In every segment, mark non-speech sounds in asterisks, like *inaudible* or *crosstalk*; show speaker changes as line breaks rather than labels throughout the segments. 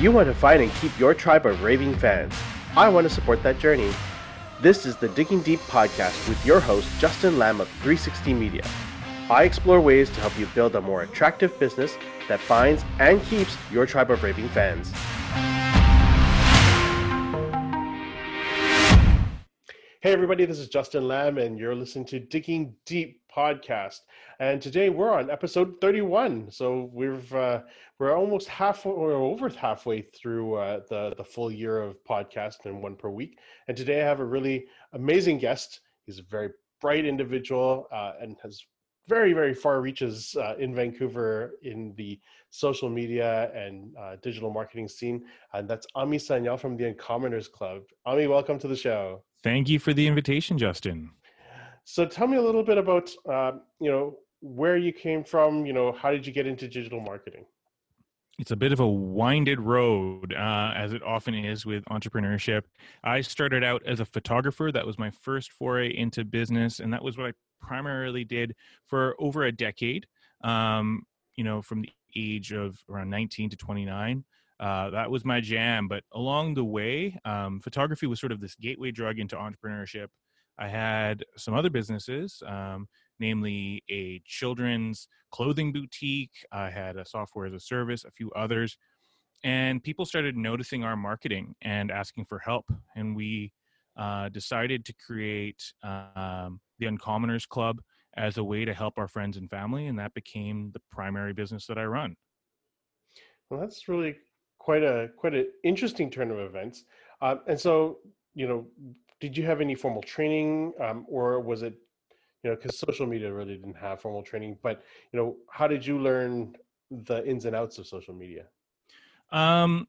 You want to find and keep your tribe of raving fans. I want to support that journey. This is the Digging Deep podcast with your host, Justin Lamb of 360 Media. I explore ways to help you build a more attractive business that finds and keeps your tribe of raving fans. Hey, everybody, this is Justin Lamb, and you're listening to Digging Deep podcast. And today we're on episode 31. So we've uh, we're almost halfway, we're over halfway through uh, the the full year of podcast and one per week. And today I have a really amazing guest. He's a very bright individual uh, and has very very far reaches uh, in Vancouver in the social media and uh, digital marketing scene. And that's Ami Sanyal from the Uncommoners Club. Ami, welcome to the show.
Thank you for the invitation, Justin.
So tell me a little bit about uh, you know where you came from. You know how did you get into digital marketing?
It's a bit of a winded road, uh, as it often is with entrepreneurship. I started out as a photographer. That was my first foray into business, and that was what I primarily did for over a decade. Um, you know, from the age of around 19 to 29. Uh, that was my jam. But along the way, um, photography was sort of this gateway drug into entrepreneurship. I had some other businesses, um, namely a children's clothing boutique. I had a software as a service, a few others. And people started noticing our marketing and asking for help. And we uh, decided to create um, the Uncommoners Club as a way to help our friends and family. And that became the primary business that I run.
Well, that's really quite a quite an interesting turn of events. Uh, and so, you know, did you have any formal training, um, or was it, you know, because social media really didn't have formal training? But you know, how did you learn the ins and outs of social media?
Um,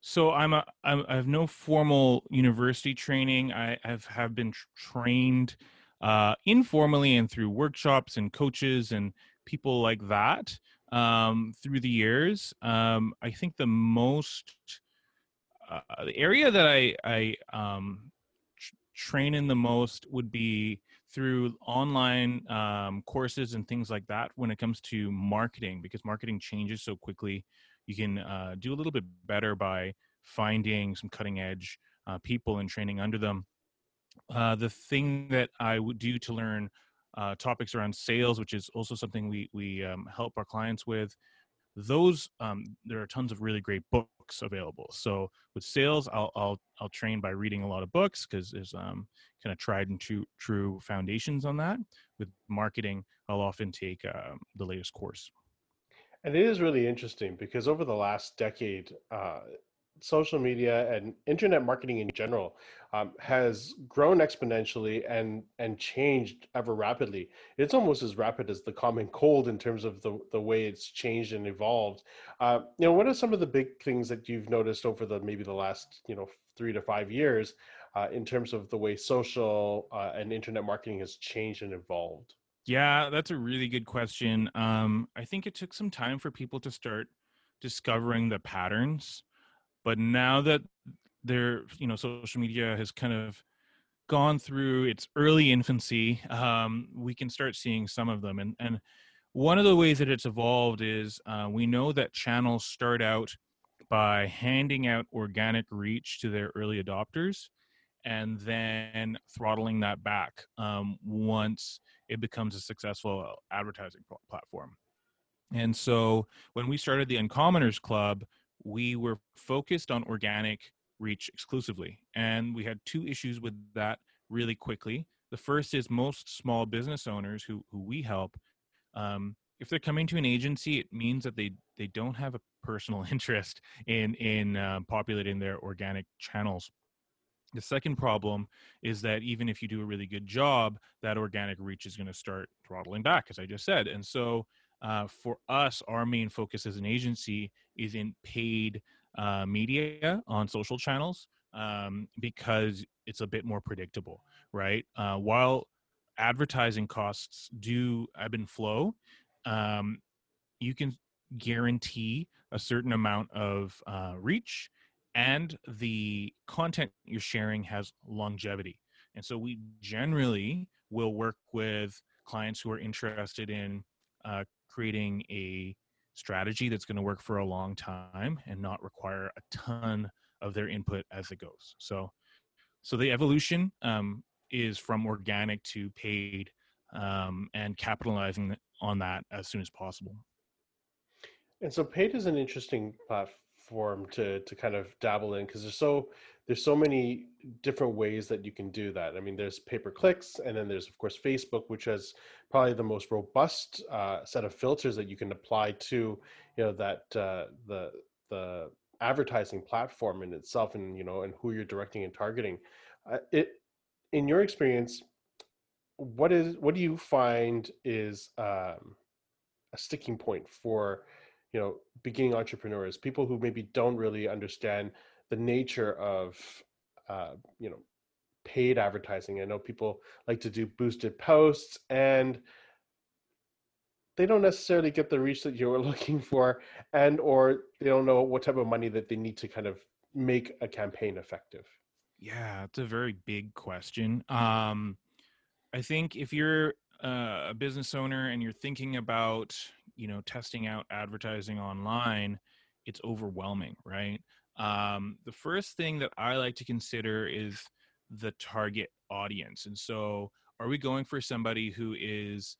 so I'm a I'm, I have no formal university training. I have have been trained uh, informally and through workshops and coaches and people like that um, through the years. Um, I think the most uh, the area that I I um, tr- train in the most would be through online um, courses and things like that when it comes to marketing because marketing changes so quickly. You can uh, do a little bit better by finding some cutting edge uh, people and training under them. Uh, the thing that I would do to learn uh, topics around sales, which is also something we we um, help our clients with. Those um, there are tons of really great books available. So with sales, I'll I'll, I'll train by reading a lot of books because there's um, kind of tried and true true foundations on that. With marketing, I'll often take um, the latest course.
And it is really interesting because over the last decade, uh, social media and internet marketing in general um, has grown exponentially and and changed ever rapidly. It's almost as rapid as the common cold in terms of the the way it's changed and evolved. Uh, you know, what are some of the big things that you've noticed over the maybe the last you know three to five years uh, in terms of the way social uh, and internet marketing has changed and evolved?
Yeah, that's a really good question. Um, I think it took some time for people to start discovering the patterns but now that their you know social media has kind of gone through its early infancy um, we can start seeing some of them and and one of the ways that it's evolved is uh, we know that channels start out by handing out organic reach to their early adopters and then throttling that back um, once it becomes a successful advertising platform. And so when we started the Uncommoners Club, we were focused on organic reach exclusively. And we had two issues with that really quickly. The first is most small business owners who, who we help, um, if they're coming to an agency, it means that they, they don't have a personal *laughs* interest in, in uh, populating their organic channels. The second problem is that even if you do a really good job, that organic reach is going to start throttling back, as I just said. And so uh, for us, our main focus as an agency is in paid uh, media on social channels um, because it's a bit more predictable, right? Uh, while advertising costs do ebb and flow, um, you can guarantee a certain amount of uh, reach and the content you're sharing has longevity. And so we generally will work with clients who are interested in uh, creating a strategy that's going to work for a long time and not require a ton of their input as it goes. So, so the evolution um, is from organic to paid um, and capitalizing on that as soon as possible.
And so paid is an interesting platform to to kind of dabble in because there's so there's so many different ways that you can do that. I mean, there's pay per clicks, and then there's of course Facebook, which has probably the most robust uh, set of filters that you can apply to you know that uh, the the advertising platform in itself, and you know, and who you're directing and targeting. Uh, it in your experience, what is what do you find is um, a sticking point for you know beginning entrepreneurs, people who maybe don't really understand the nature of uh, you know paid advertising. I know people like to do boosted posts and they don't necessarily get the reach that you were *laughs* looking for and or they don't know what type of money that they need to kind of make a campaign effective
yeah it's a very big question um i think if you're uh, a business owner and you're thinking about you know testing out advertising online it's overwhelming right um, the first thing that I like to consider is the target audience. And so, are we going for somebody who is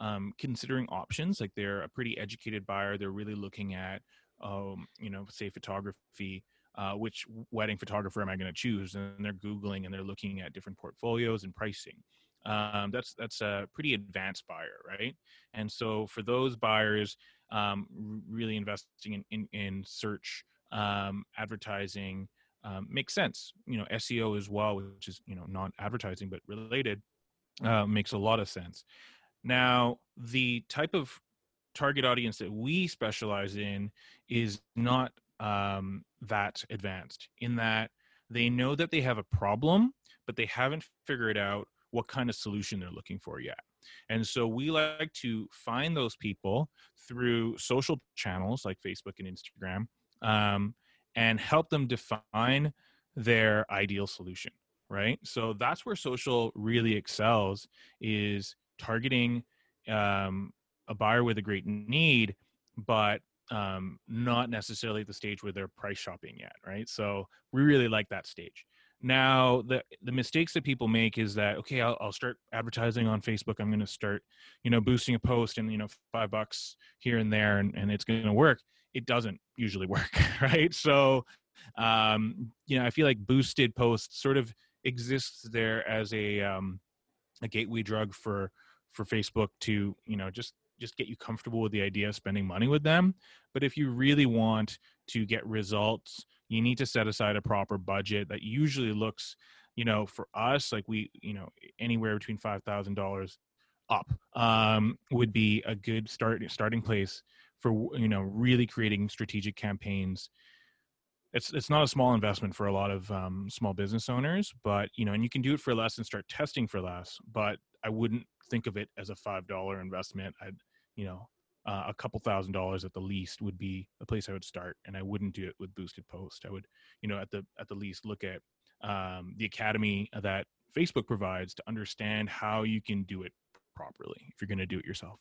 um, considering options? Like they're a pretty educated buyer, they're really looking at, um, you know, say photography. Uh, which wedding photographer am I going to choose? And they're googling and they're looking at different portfolios and pricing. Um, that's that's a pretty advanced buyer, right? And so for those buyers, um, really investing in, in, in search um, advertising um, makes sense. You know, SEO as well, which is you know not advertising but related, uh, makes a lot of sense. Now, the type of target audience that we specialize in is not um, that advanced. In that they know that they have a problem, but they haven't figured out what kind of solution they're looking for yet. And so we like to find those people through social channels like Facebook and Instagram um, and help them define their ideal solution right? So that's where social really excels is targeting um, a buyer with a great need but um, not necessarily at the stage where they're price shopping yet right? So we really like that stage now the the mistakes that people make is that okay i'll, I'll start advertising on facebook i'm going to start you know boosting a post and you know five bucks here and there and, and it's going to work it doesn't usually *laughs* work, right? So, um, you know, I feel like boosted posts sort of exists there as a um, a gateway drug for for Facebook to you know just just get you comfortable with the idea of spending money with them. But if you really want to get results, you need to set aside a proper budget that usually looks, you know, for us like we, you know, anywhere between five thousand dollars up um, would be a good start starting place for you know really creating strategic campaigns. It's it's not a small investment for a lot of um, small business owners but you know and you can do it for less and start testing for less but i wouldn't think of it as a five dollar investment. I'd you know uh, a couple thousand dollars at the least would be a place i would start and i wouldn't do it with boosted post i would you know at the at the least look at um, the academy that facebook provides to understand how you can do it properly if you're going to do it yourself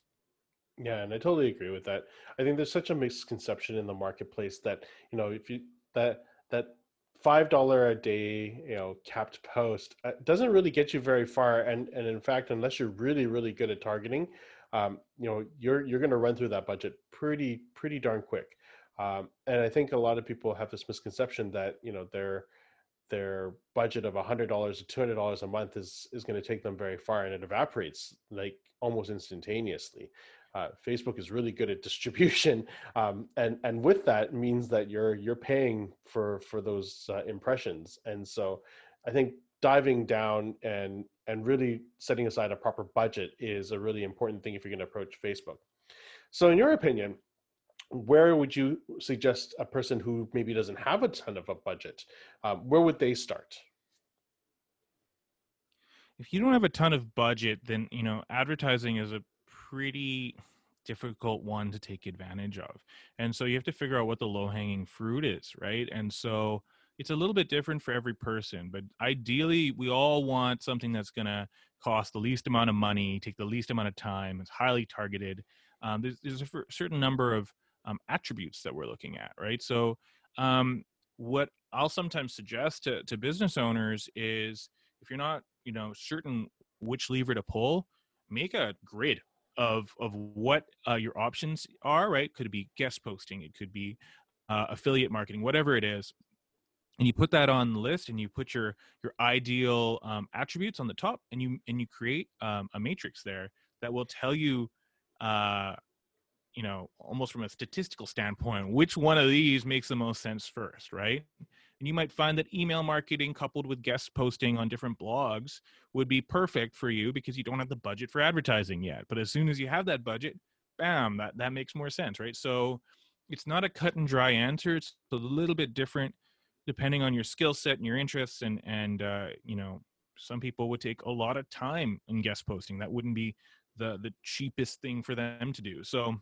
yeah, and I totally agree with that. I think there's such a misconception in the marketplace that you know if you that that five dollar a day you know capped post uh, doesn't really get you very far, and and in fact, unless you're really really good at targeting, um, you know you're you're going to run through that budget pretty pretty darn quick. Um, and I think a lot of people have this misconception that you know their their budget of $100 to $200 a month is is going to take them very far and it evaporates like almost instantaneously uh, Facebook is really good at *laughs* distribution, um, and and with that means that you're you're paying for for those uh, impressions, and so I think diving down and and really setting aside a proper budget is a really important thing if you're going to approach Facebook. So, in your opinion, where would you suggest a person who maybe doesn't have a ton of a budget, um, where would they start?
If you don't have a ton of budget, then you know advertising is a pretty difficult one to take advantage of. And so you have to figure out what the low hanging fruit is, right? And so it's a little bit different for every person, but ideally, we all want something that's going to cost the least amount of money, take the least amount of time, it's highly targeted. Um, there's, there's, a certain number of um, attributes that we're looking at, right? So, um, what I'll sometimes suggest to, to business owners is if you're not, you know, certain which lever to pull, make a grid of of what uh, your options are. Right? Could it be guest posting? It could be uh, affiliate marketing, whatever it is. And you put that on the list, and you put your your ideal um, attributes on the top, and you and you create um, a matrix there that will tell you uh, you know, almost from a statistical standpoint, which one of these makes the most sense first, right? And you might find that email marketing coupled with guest posting on different blogs would be perfect for you because you don't have the budget for advertising yet. But as soon as you have that budget, bam, that, that makes more sense, right? So it's not a cut and dry answer. It's a little bit different depending on your skill set and your interests and and uh, you know some people would take a lot of time in guest posting. That wouldn't be the the cheapest thing for them to do. So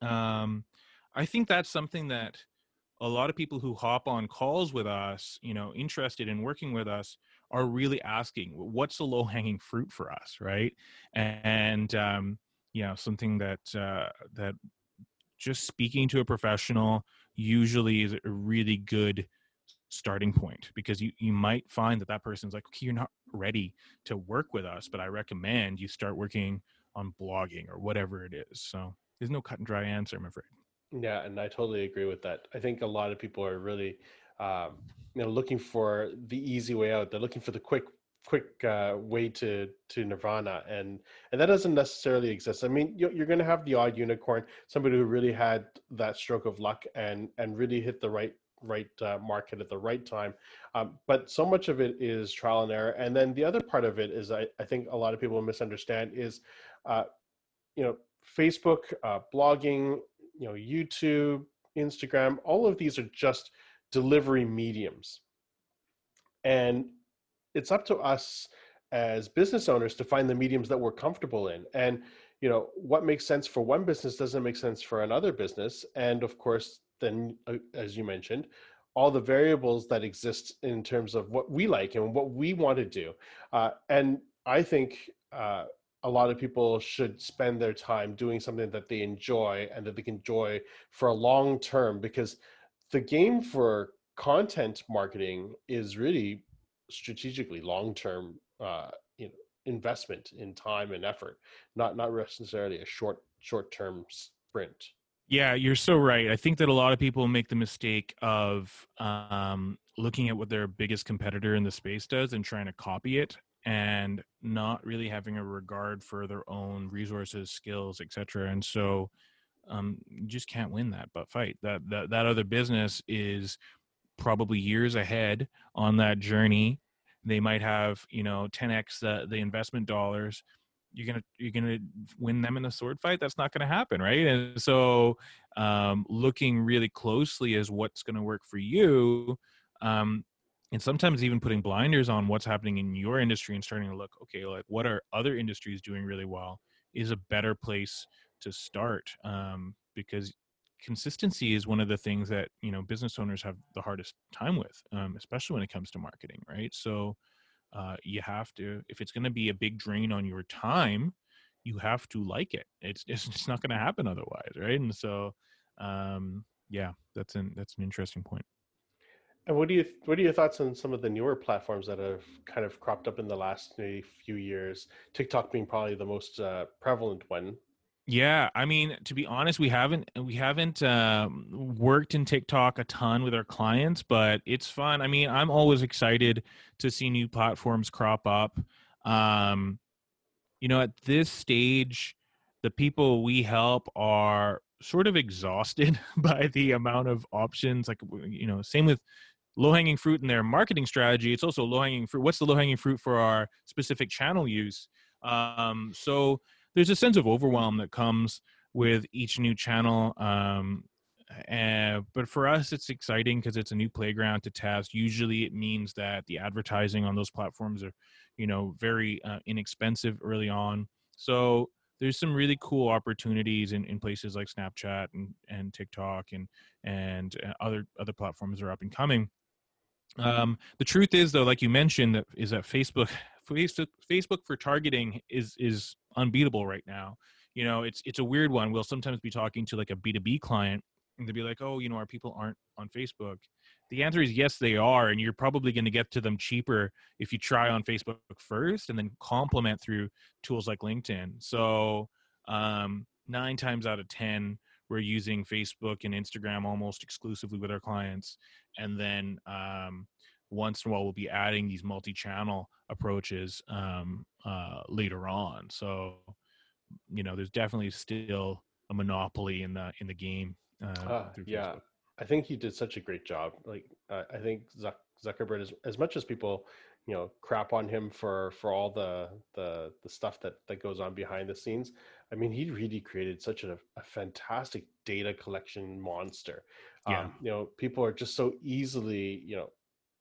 um, I think that's something that a lot of people who hop on calls with us, you know, interested in working with us, are really asking, what's the low hanging fruit for us, right? And um, you know, something that uh, that just speaking to a professional usually is a really good starting point because you you might find that that person's like okay you're not ready to work with us but i recommend you start working on blogging or whatever it is so there's no cut and dry answer, I'm afraid.
Yeah, and I totally agree with that. I think a lot of people are really, um, you know, looking for the easy way out. They're looking for the quick, quick uh, way to to nirvana, and and that doesn't necessarily exist. I mean, you're, you're going to have the odd unicorn, somebody who really had that stroke of luck and and really hit the right right uh, market at the right time. Um, but so much of it is trial and error. And then the other part of it is I, I think a lot of people misunderstand is, uh, you know, Facebook, uh, blogging, you know, YouTube, Instagram, all of these are just delivery mediums. And it's up to us as business owners to find the mediums that we're comfortable in. And, you know, what makes sense for one business doesn't make sense for another business. And of course, then, uh, as you mentioned, all the variables that exist in terms of what we like and what we want to do. Uh, and I think uh, a lot of people should spend their time doing something that they enjoy and that they can enjoy for a long term because the game for content marketing is really strategically long term uh, you know investment in time and effort not not necessarily a short short term sprint
yeah you're so right i think that a lot of people make the mistake of um, looking at what their biggest competitor in the space does and trying to copy it and not really having a regard for their own resources, skills, etc. And so um, you just can't win that but fight. That that that other business is probably years ahead on that journey. They might have you know 10x the the investment dollars. You're gonna you're gonna win them in a sword fight. That's not gonna happen, right? And so um, looking really closely is what's gonna work for you. Um, and sometimes even putting blinders on what's happening in your industry and starting to look okay like what are other industries doing really well is a better place to start um, because consistency is one of the things that you know business owners have the hardest time with um, especially when it comes to marketing right so uh, you have to if it's going to be a big drain on your time you have to like it it's *laughs* it's, it's not going to happen otherwise right and so um, yeah that's an that's an interesting point
and what do you what are your thoughts on some of the newer platforms that have kind of cropped up in the last few years? TikTok being probably the most uh, prevalent one.
Yeah, I mean, to be honest, we haven't we haven't um, worked in TikTok a ton with our clients, but it's fun. I mean, I'm always excited to see new platforms crop up. Um, you know, at this stage, the people we help are sort of exhausted *laughs* by the amount of options. Like, you know, same with low hanging fruit in their marketing strategy. It's also low hanging fruit. What's the low hanging fruit for our specific channel use? Um, so there's a sense of overwhelm that comes with each new channel. Um, and, but for us, it's exciting because it's a new playground to test. Usually, it means that the advertising on those platforms are, you know, very uh, inexpensive early on. So there's some really cool opportunities in, in places like Snapchat and, and TikTok and and uh, other other platforms are up and coming. Um, the truth is, though, like you mentioned, that is that Facebook, *laughs* Facebook, Facebook for targeting is is unbeatable right now. You know, it's it's a weird one. We'll sometimes be talking to like a B two B client, and to be like, oh, you know, our people aren't on Facebook. The answer is yes, they are, and you're probably going to get to them cheaper if you try on Facebook first and then complement through tools like LinkedIn. So um, nine times out of ten, we're using Facebook and Instagram almost exclusively with our clients, and then um, once in a while we'll be adding these multi-channel approaches um, uh, later on. So you know, there's definitely still a monopoly in the in the game. Uh,
uh, yeah, I think he did such a great job. Like I think Zuckerberg, is, as much as people, you know, crap on him for for all the the the stuff that that goes on behind the scenes. I mean, he really created such a, a fantastic data collection monster. Yeah. Um, you know, people are just so easily, you know,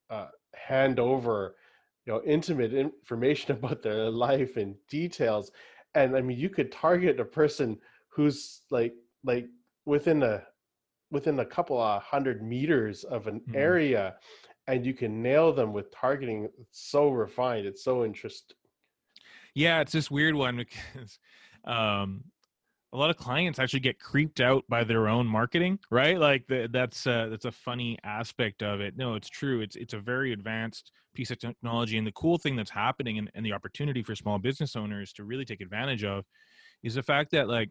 uh, hand over, you know, intimate information *laughs* about their life and details. And I mean, you could target a person who's like like within a within a couple of hundred meters of an mm-hmm. area and you can nail them with targeting it's so refined it's so interesting
yeah it's this weird one because *laughs* um a lot of clients actually get creeped out by their own marketing right like the, that's uh, that's a funny aspect of it no it's true it's it's a very advanced piece of technology and the cool thing that's happening and, and the opportunity for small business owners to really take advantage of is the fact that like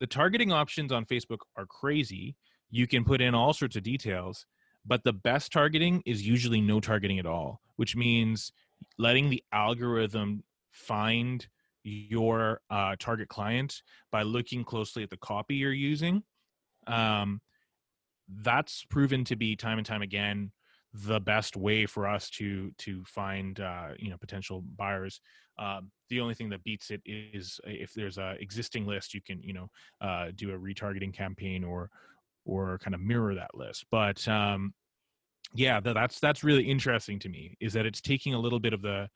the targeting options on Facebook are crazy. You can put in all sorts of details, but the best targeting is usually no targeting at all, which means letting the algorithm find your uh, target client by looking closely at the copy you're using. Um, that's proven to be time and time again the best way for us to to find uh, you know potential buyers. Um, the only thing that beats it is if there's a existing list, you can you know uh, do a retargeting campaign or or kind of mirror that list. But um, yeah, that's that's really interesting to me. Is that it's taking a little bit of the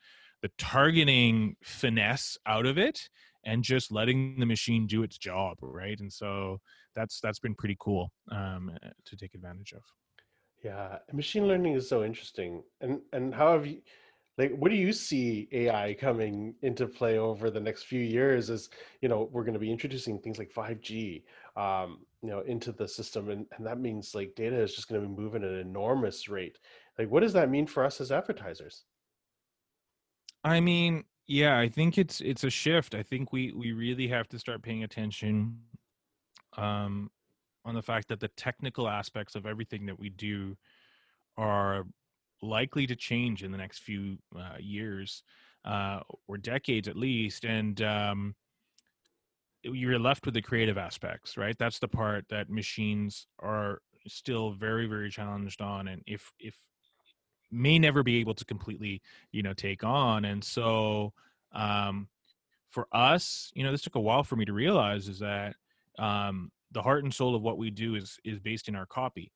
the targeting finesse out of it and just letting the machine do its job, right? And so that's that's been pretty cool um, to take advantage of.
Yeah, machine learning is so interesting. And and how have you like what do you see AI coming into play over the next few years as you know we're going to be introducing things like 5G um, you know into the system and, and that means like data is just going to be moving at an enormous rate. Like what does that mean for us as advertisers?
I mean, yeah, I think it's it's a shift. I think we we really have to start paying attention um on the fact that the technical aspects of everything that we do are likely to change in the next few uh, years uh, or decades at least and um, you're left with the creative aspects right? That's the part that machines are still very very challenged on and if if may never be able to completely you know take on and so um for us you know this took a while for me to realize is that um the heart and soul of what we do is is based in our copy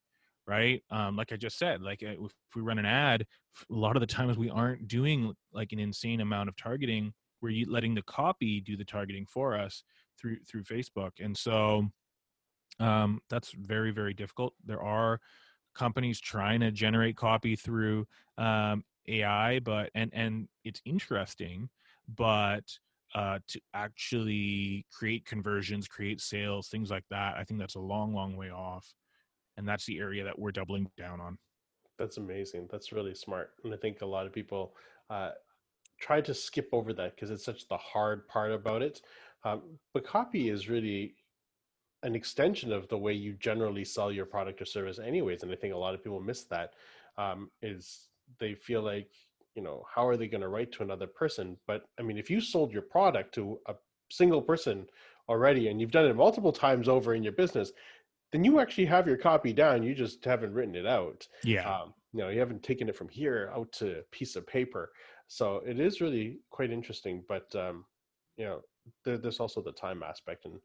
right? Um, like i just said like if we run an ad a lot of the times we aren't doing like an insane amount of targeting we're letting the copy do the targeting for us through through facebook and so um, that's very very difficult there are companies trying to generate copy through um, ai but and and it's interesting but uh, to actually create conversions, create sales, things like that. I think that's a long, long way off. And that's the area that we're doubling down on.
That's amazing. That's really smart. And I think a lot of people uh, try to skip over that because it's such the hard part about it. Um, but copy is really an extension of the way you generally sell your product or service anyways. And I think a lot of people miss that. Um, is they feel like you know how are they going to write to another person but i mean if you sold your product to a single person already and you've done it multiple times over in your business then you actually have your copy down you just haven't written it out
yeah
um, you know you haven't taken it from here out to a piece of paper so it is really quite interesting but um, you know there, there's also the time aspect and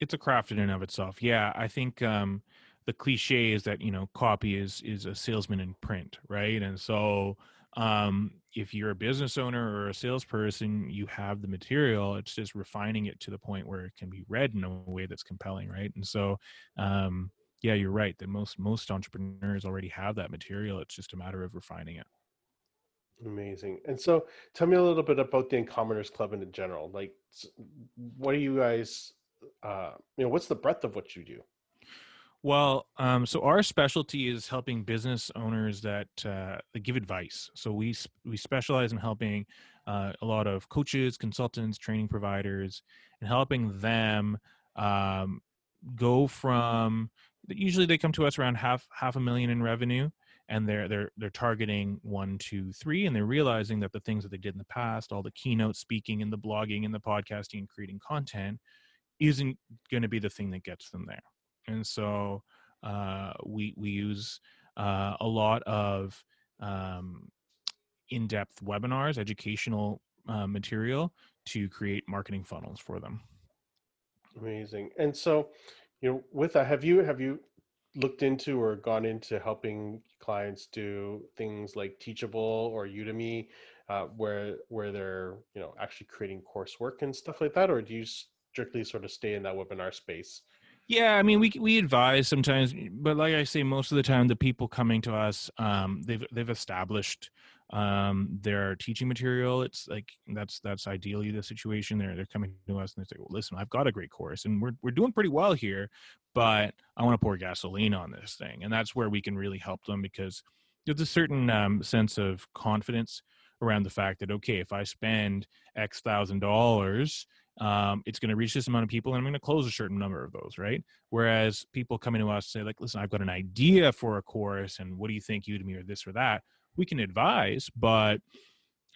it's a craft in and of itself. Yeah i think um the cliche is that you know copy is is a salesman in print right? And so um if you're a business owner or a salesperson you have the material it's just refining it to the point where it can be read in a way that's compelling right? And so um yeah you're right that most most entrepreneurs already have that material it's just a matter of refining it
amazing and so tell me a little bit about the uncommoners club in general like what are you guys uh you know what's the breadth of what you do
Well, um, so our specialty is helping business owners that, uh, give advice. So we we specialize in helping uh, a lot of coaches, consultants, training providers, and helping them um, go from. Usually, they come to us around half half a million in revenue, and they're they're they're targeting one, two, three, and they're realizing that the things that they did in the past, all the keynote speaking and the blogging and the podcasting and creating content, isn't going to be the thing that gets them there and so uh, we we use uh, a lot of um, in-depth webinars, educational uh, material to create marketing funnels for them.
Amazing. And so, you know, with that, have you have you looked into or gone into helping clients do things like Teachable or Udemy, uh, where where they're you know actually creating coursework and stuff like that, or do you strictly sort of stay in that webinar space?
Yeah, I mean, we we advise sometimes, but like I say, most of the time, the people coming to us, um, they've they've established um, their teaching material. It's like that's that's ideally the situation. They're they're coming to us and they say, "Well, listen, I've got a great course, and we're we're doing pretty well here, but I want to pour gasoline on this thing," and that's where we can really help them because there's a certain um, sense of confidence around the fact that okay, if I spend X thousand dollars um, it's going to reach this amount of people and i'm going to close a certain number of those right whereas people coming to us say like listen i've got an idea for a course and what do you think udemy or this or that we can advise but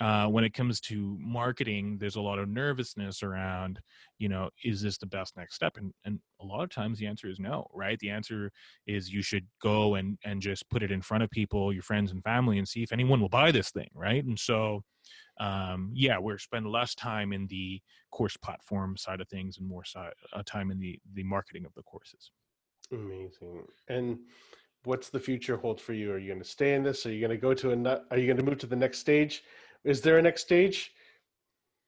uh, when it comes to marketing there's a lot of nervousness around you know is this the best next step and, and a lot of times the answer is no right the answer is you should go and and just put it in front of people your friends and family and see if anyone will buy this thing right and so um, yeah, we're spend less time in the course platform side of things and more si- uh, time in the the marketing of the courses.
Amazing. And what's the future hold for you? Are you going to stay in this? Are you going to go to a? Are you going to move to the next stage? Is there a next stage?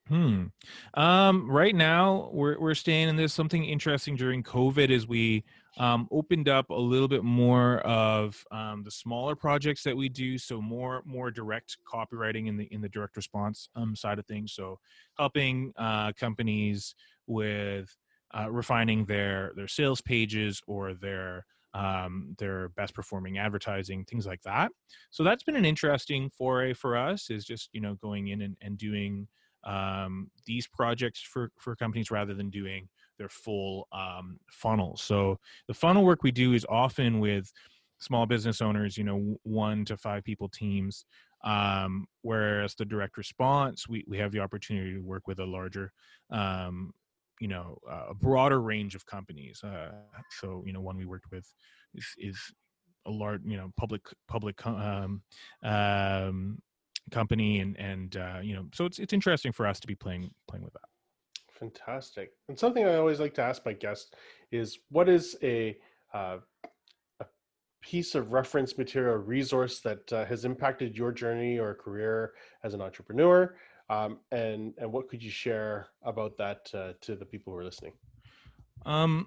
Hmm. Um, right now, we're we're staying in this. Something interesting during COVID is we um, opened up a little bit more of um, the smaller projects that we do. So more more direct copywriting in the in the direct response um, side of things. So helping uh, companies with uh, refining their their sales pages or their um, their best performing advertising, things like that. So that's been an interesting foray for us. Is just you know going in and, and doing um, these projects for for companies rather than doing their full um, funnel. So the funnel work we do is often with small business owners, you know, one to five people teams. Um, whereas the direct response, we, we have the opportunity to work with a larger, um, you know, uh, a broader range of companies. Uh, so, you know, one we worked with is, is a large, you know, public, public, um, um, company and and uh, you know so it's it's interesting for us to be playing playing with that
fantastic and something i always like to ask my guests is what is a uh, a piece of reference material resource that uh, has impacted your journey or career as an entrepreneur um, and and what could you share about that uh, to the people who are listening
um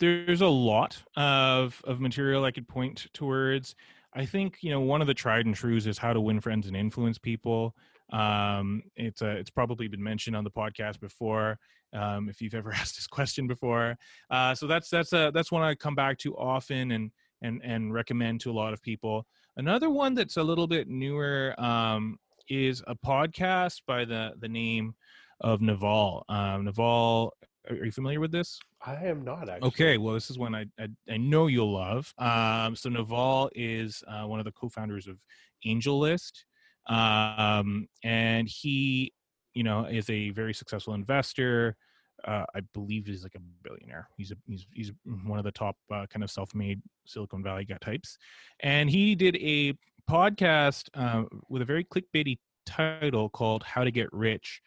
there's a lot of of material i could point towards I think you know one of the tried and trues is how to win friends and influence people. Um, it's a, it's probably been mentioned on the podcast before. Um, if you've ever *laughs* asked this question before, uh, so that's that's a that's one I come back to often and and and recommend to a lot of people. Another one that's a little bit newer um, is a podcast by the the name of Naval. Um, Naval are you familiar with this?
I am not actually.
Okay, well, this is one I I, I know you'll love. Um, so Naval is uh, one of the co-founders of AngelList, um, and he, you know, is a very successful investor. Uh, I believe he's like a billionaire. He's a he's he's one of the top uh, kind of self-made Silicon Valley guy types, and he did a podcast uh, with a very clickbaity title called "How to Get Rich."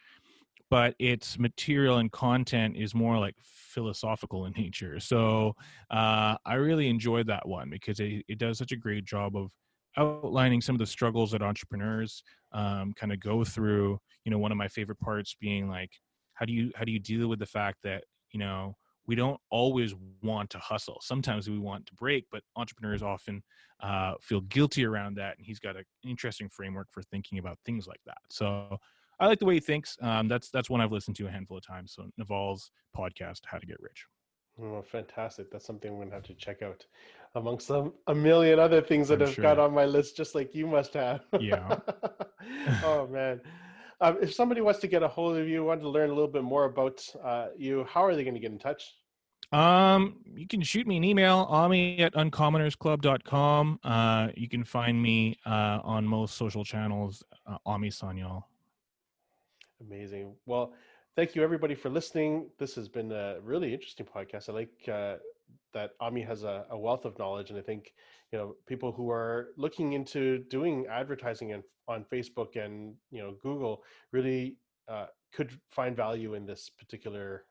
but its material and content is more like philosophical in nature. So uh, I really enjoyed that one because it, it does such a great job of outlining some of the struggles that entrepreneurs um, kind of go through. You know, one of my favorite parts being like, how do you how do you deal with the fact that you know we don't always want to hustle. Sometimes we want to break, but entrepreneurs often uh, feel guilty around that. And he's got an interesting framework for thinking about things like that. So I like the way he thinks. Um, that's that's one I've listened to a handful of times. So Naval's podcast, How to Get Rich.
Oh, fantastic. That's something I'm going to have to check out amongst a, a million other things that
I'm
I've got on my list, just like you must have.
Yeah. *laughs*
oh, man. Um, if somebody wants to get a hold of you, want to learn a little bit more about uh, you, how are they going to get in touch?
Um, you can shoot me an email, ami at uncommonersclub.com. Uh, you can find me uh, on most social channels, uh, Ami Sanyal.
Amazing. Well, thank you everybody for listening. This has been a really interesting podcast. I like uh, that Ami has a, a wealth of knowledge, and I think you know people who are looking into doing advertising and on Facebook and you know Google really uh, could find value in this particular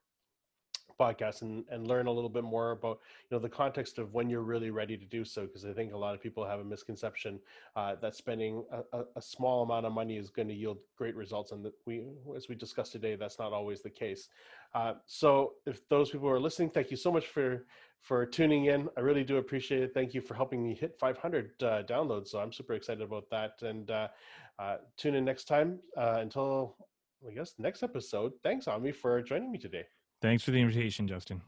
podcast and, and learn a little bit more about you know the context of when you're really ready to do so because i think a lot of people have a misconception uh, that spending a, a, small amount of money is going to yield great results and that we as we discussed today that's not always the case. Uh, so if those people are listening thank you so much for for tuning in. I really do appreciate it. Thank you for helping me hit 500 uh, downloads so i'm super excited about that. And uh, uh, tune in next time uh, until i guess next episode. Thanks ami for joining me today
Thanks for the invitation, Justin.